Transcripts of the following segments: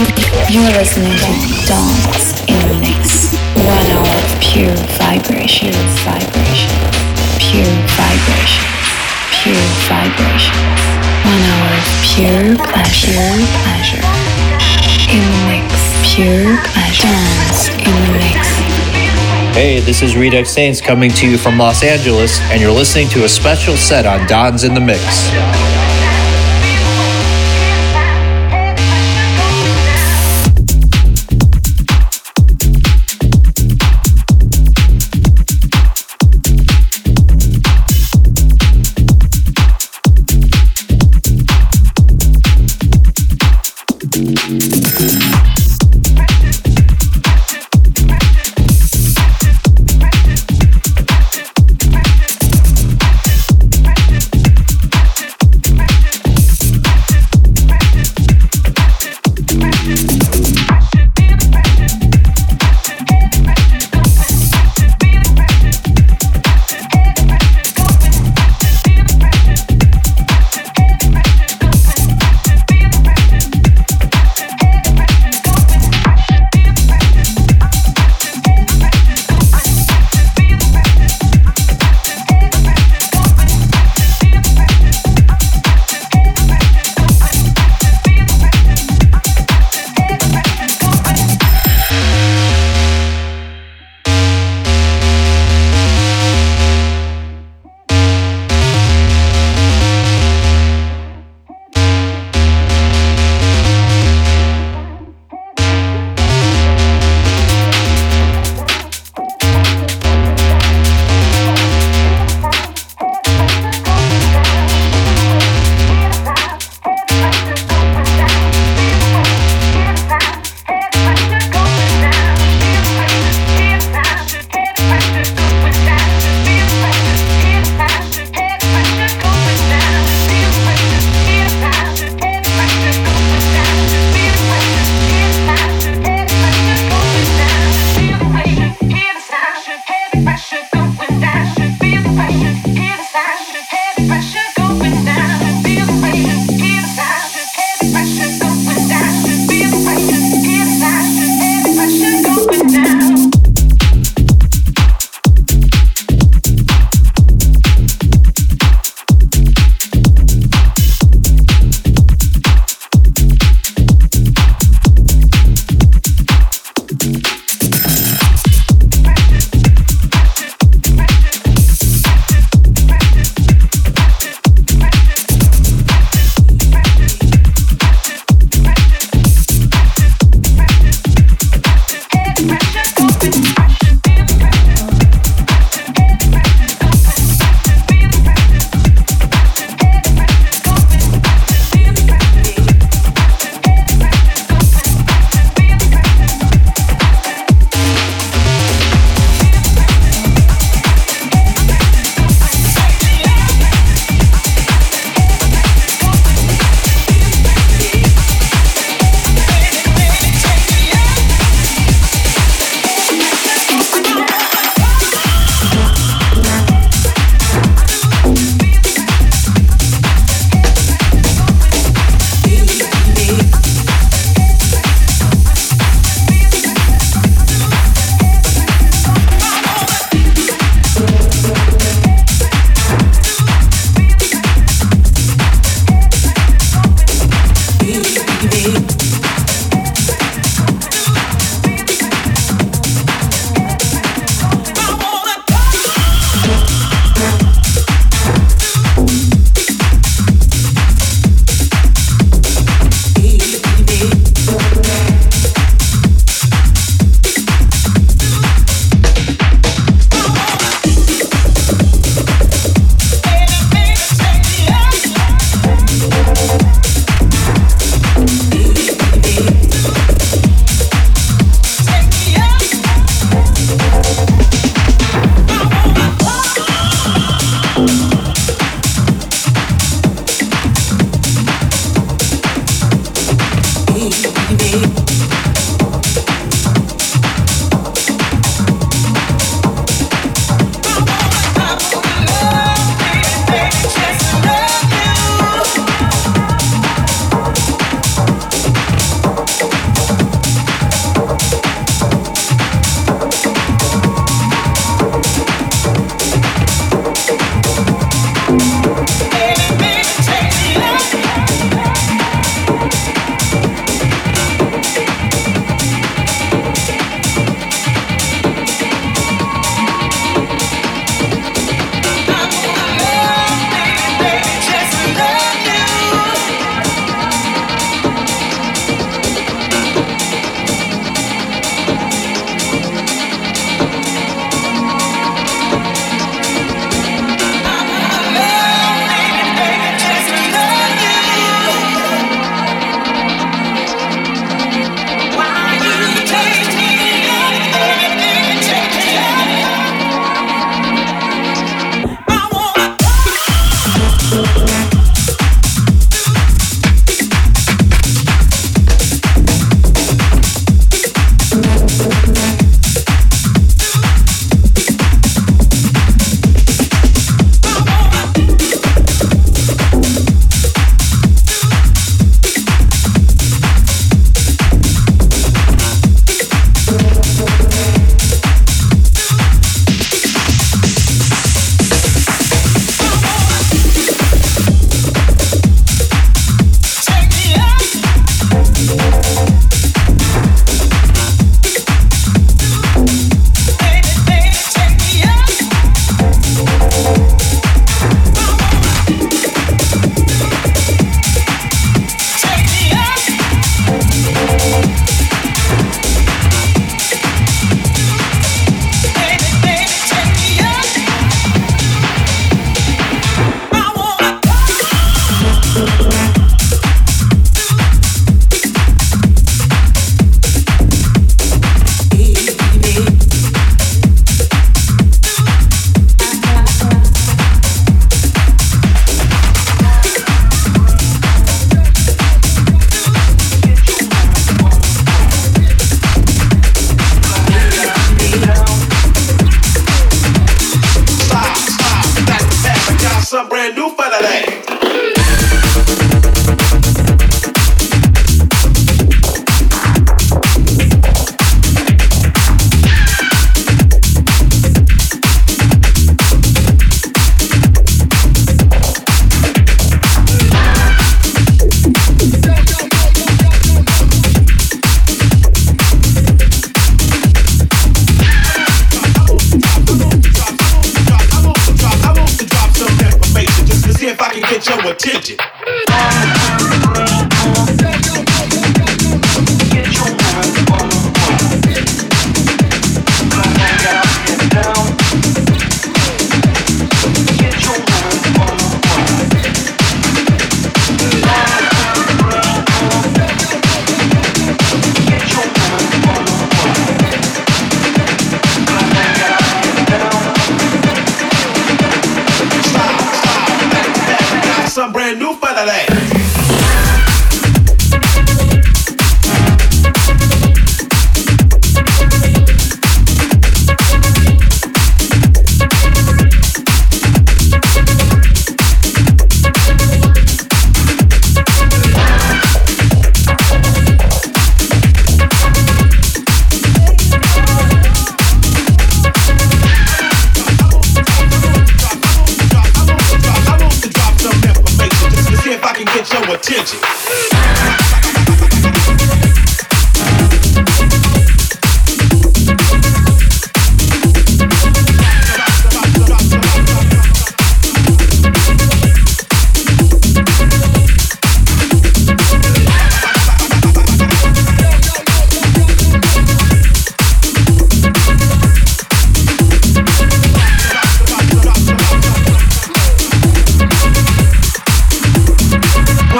You're listening to Dance in the Mix. One hour of pure vibration, vibration, pure vibration, pure vibration. One hour of pure pleasure, pleasure. In the mix, pure pleasure. Dance in the mix. Hey, this is Redux Saints coming to you from Los Angeles, and you're listening to a special set on Dance in the Mix.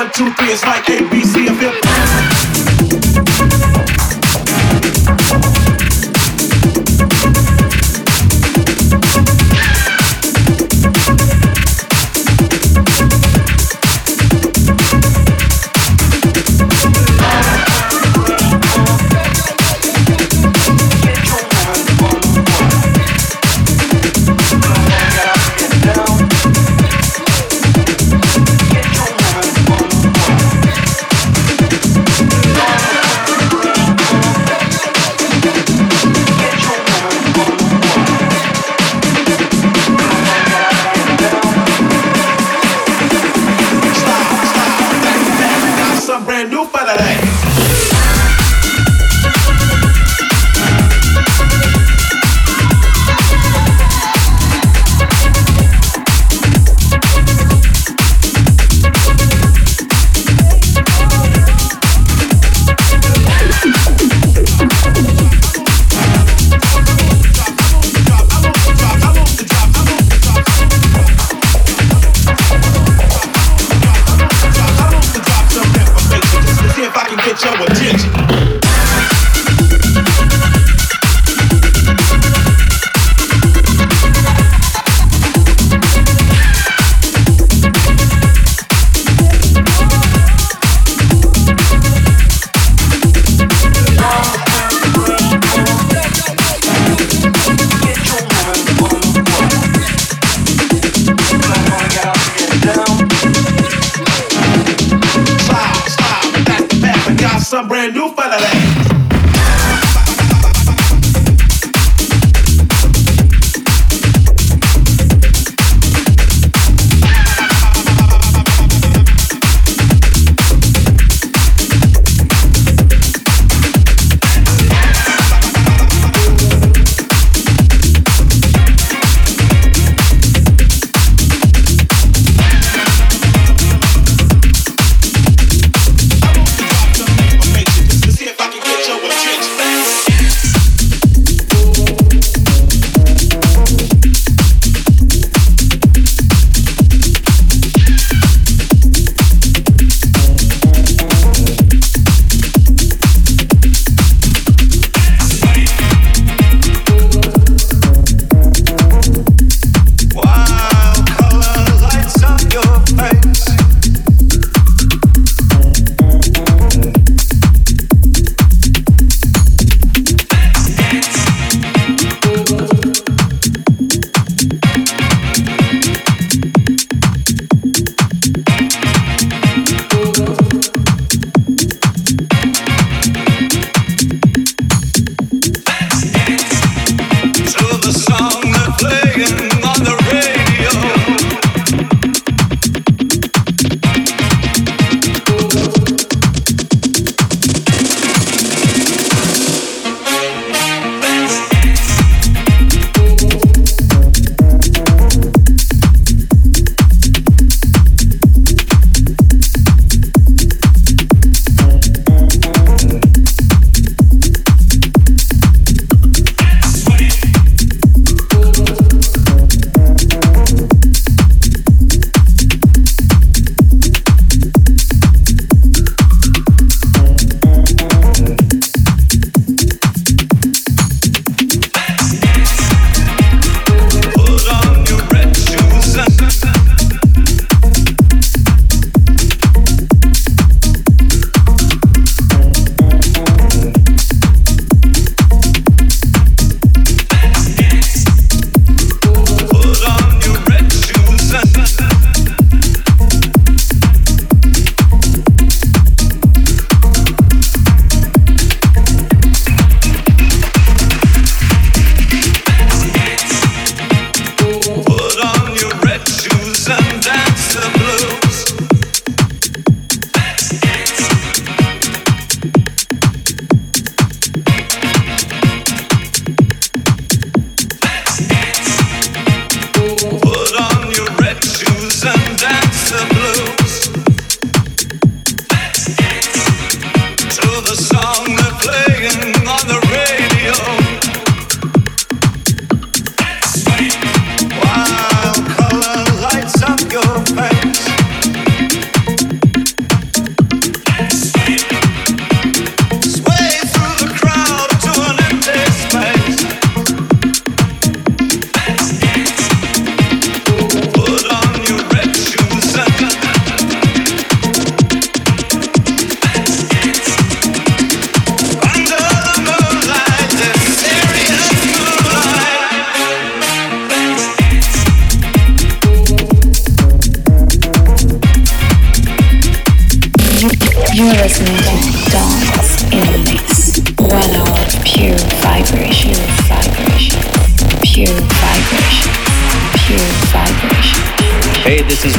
One, two, three, it's like ABC. If you're-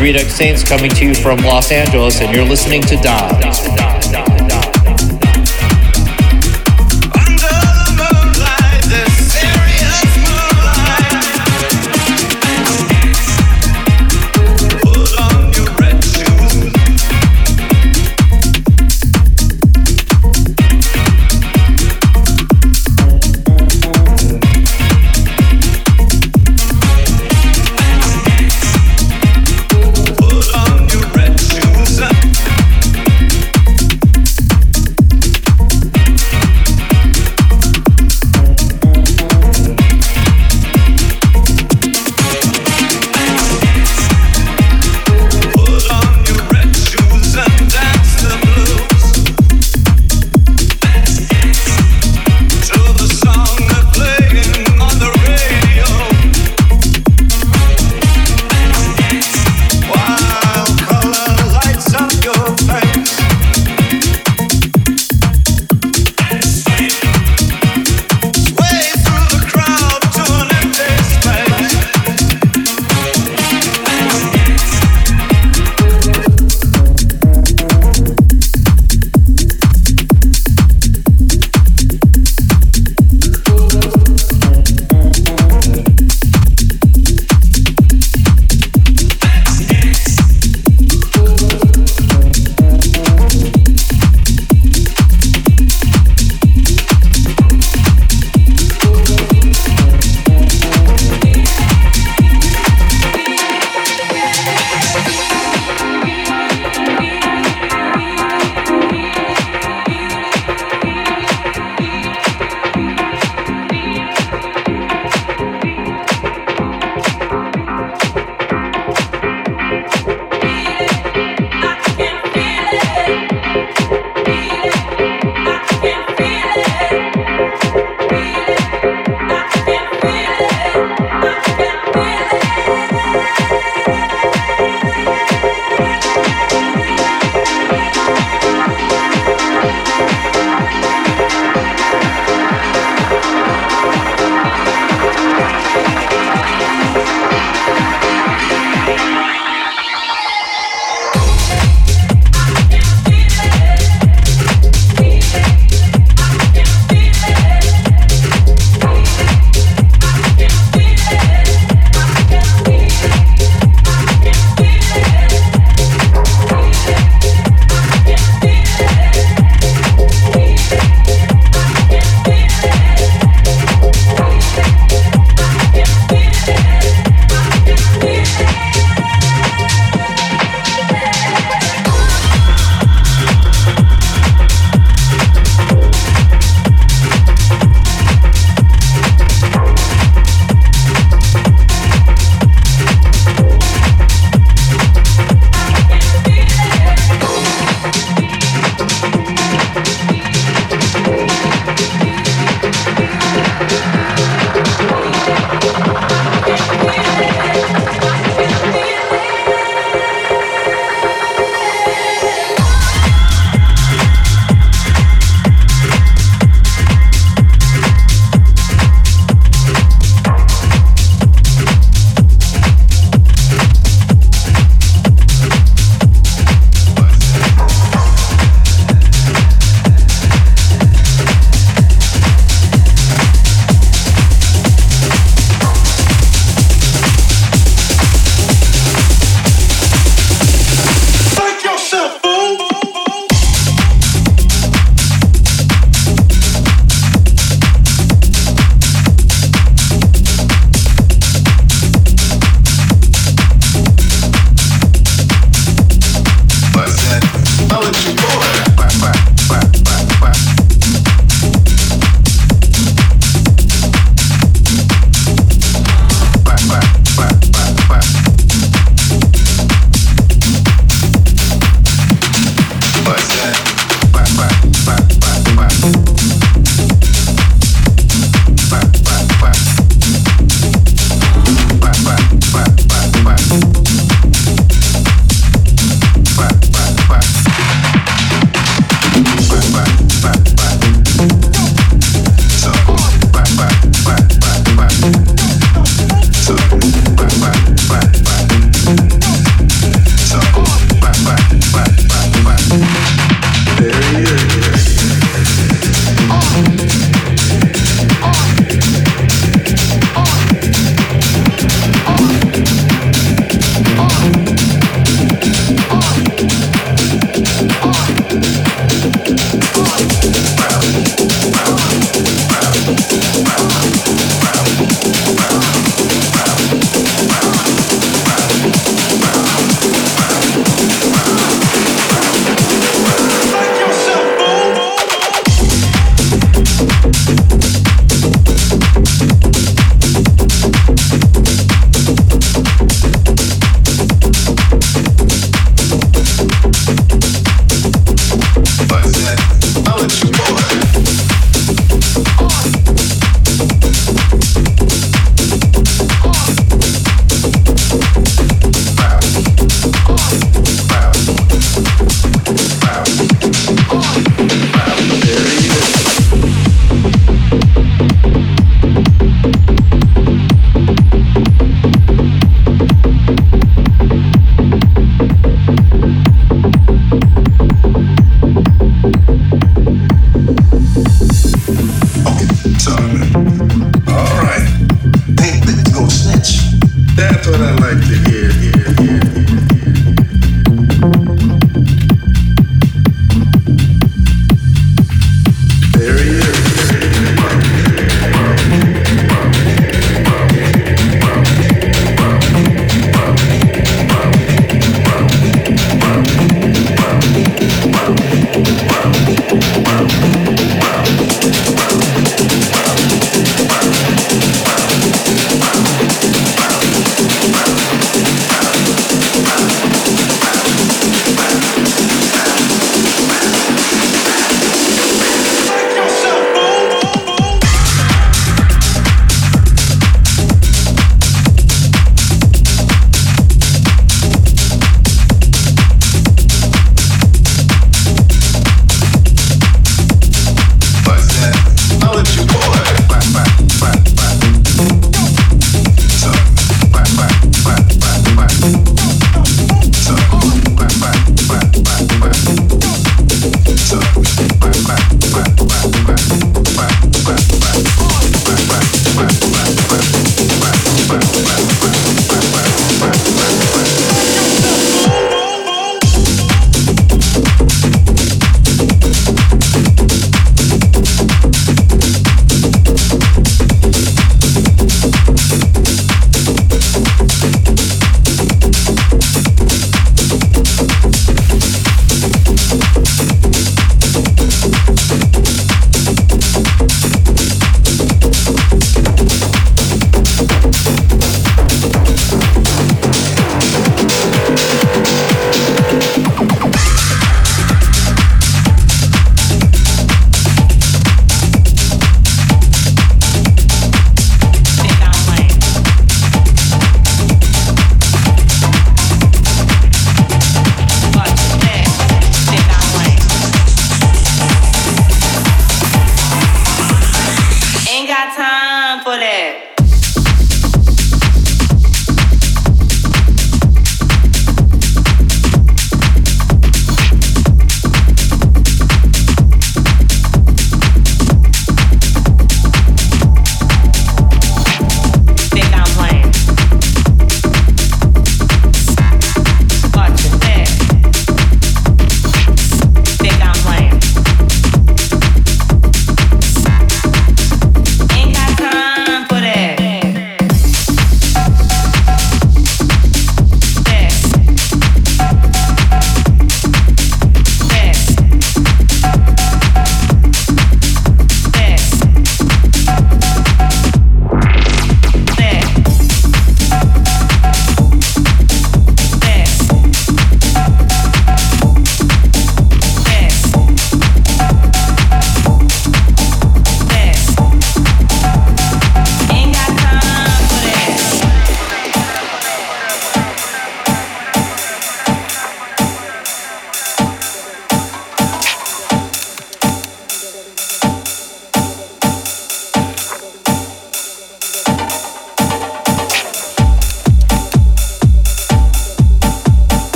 Redux Saints coming to you from Los Angeles, and you're listening to Dom.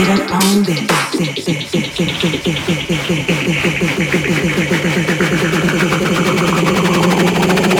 Vibration, vibration, pure vibration.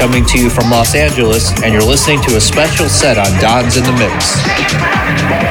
coming to you from Los Angeles, and you're listening to a special set on Dance in the Mix.